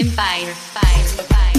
Empire. Fire.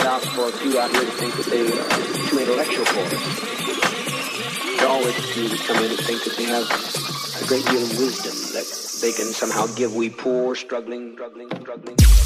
out for a few out here to think that they uh, are too intellectual for us. There are always a few that come in and think that they have a great deal of wisdom that they can somehow give we poor, struggling, struggling, struggling.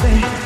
Like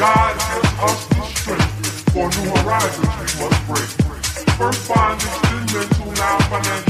God gives us the strength for new horizons we must break. First find the mental, now financial.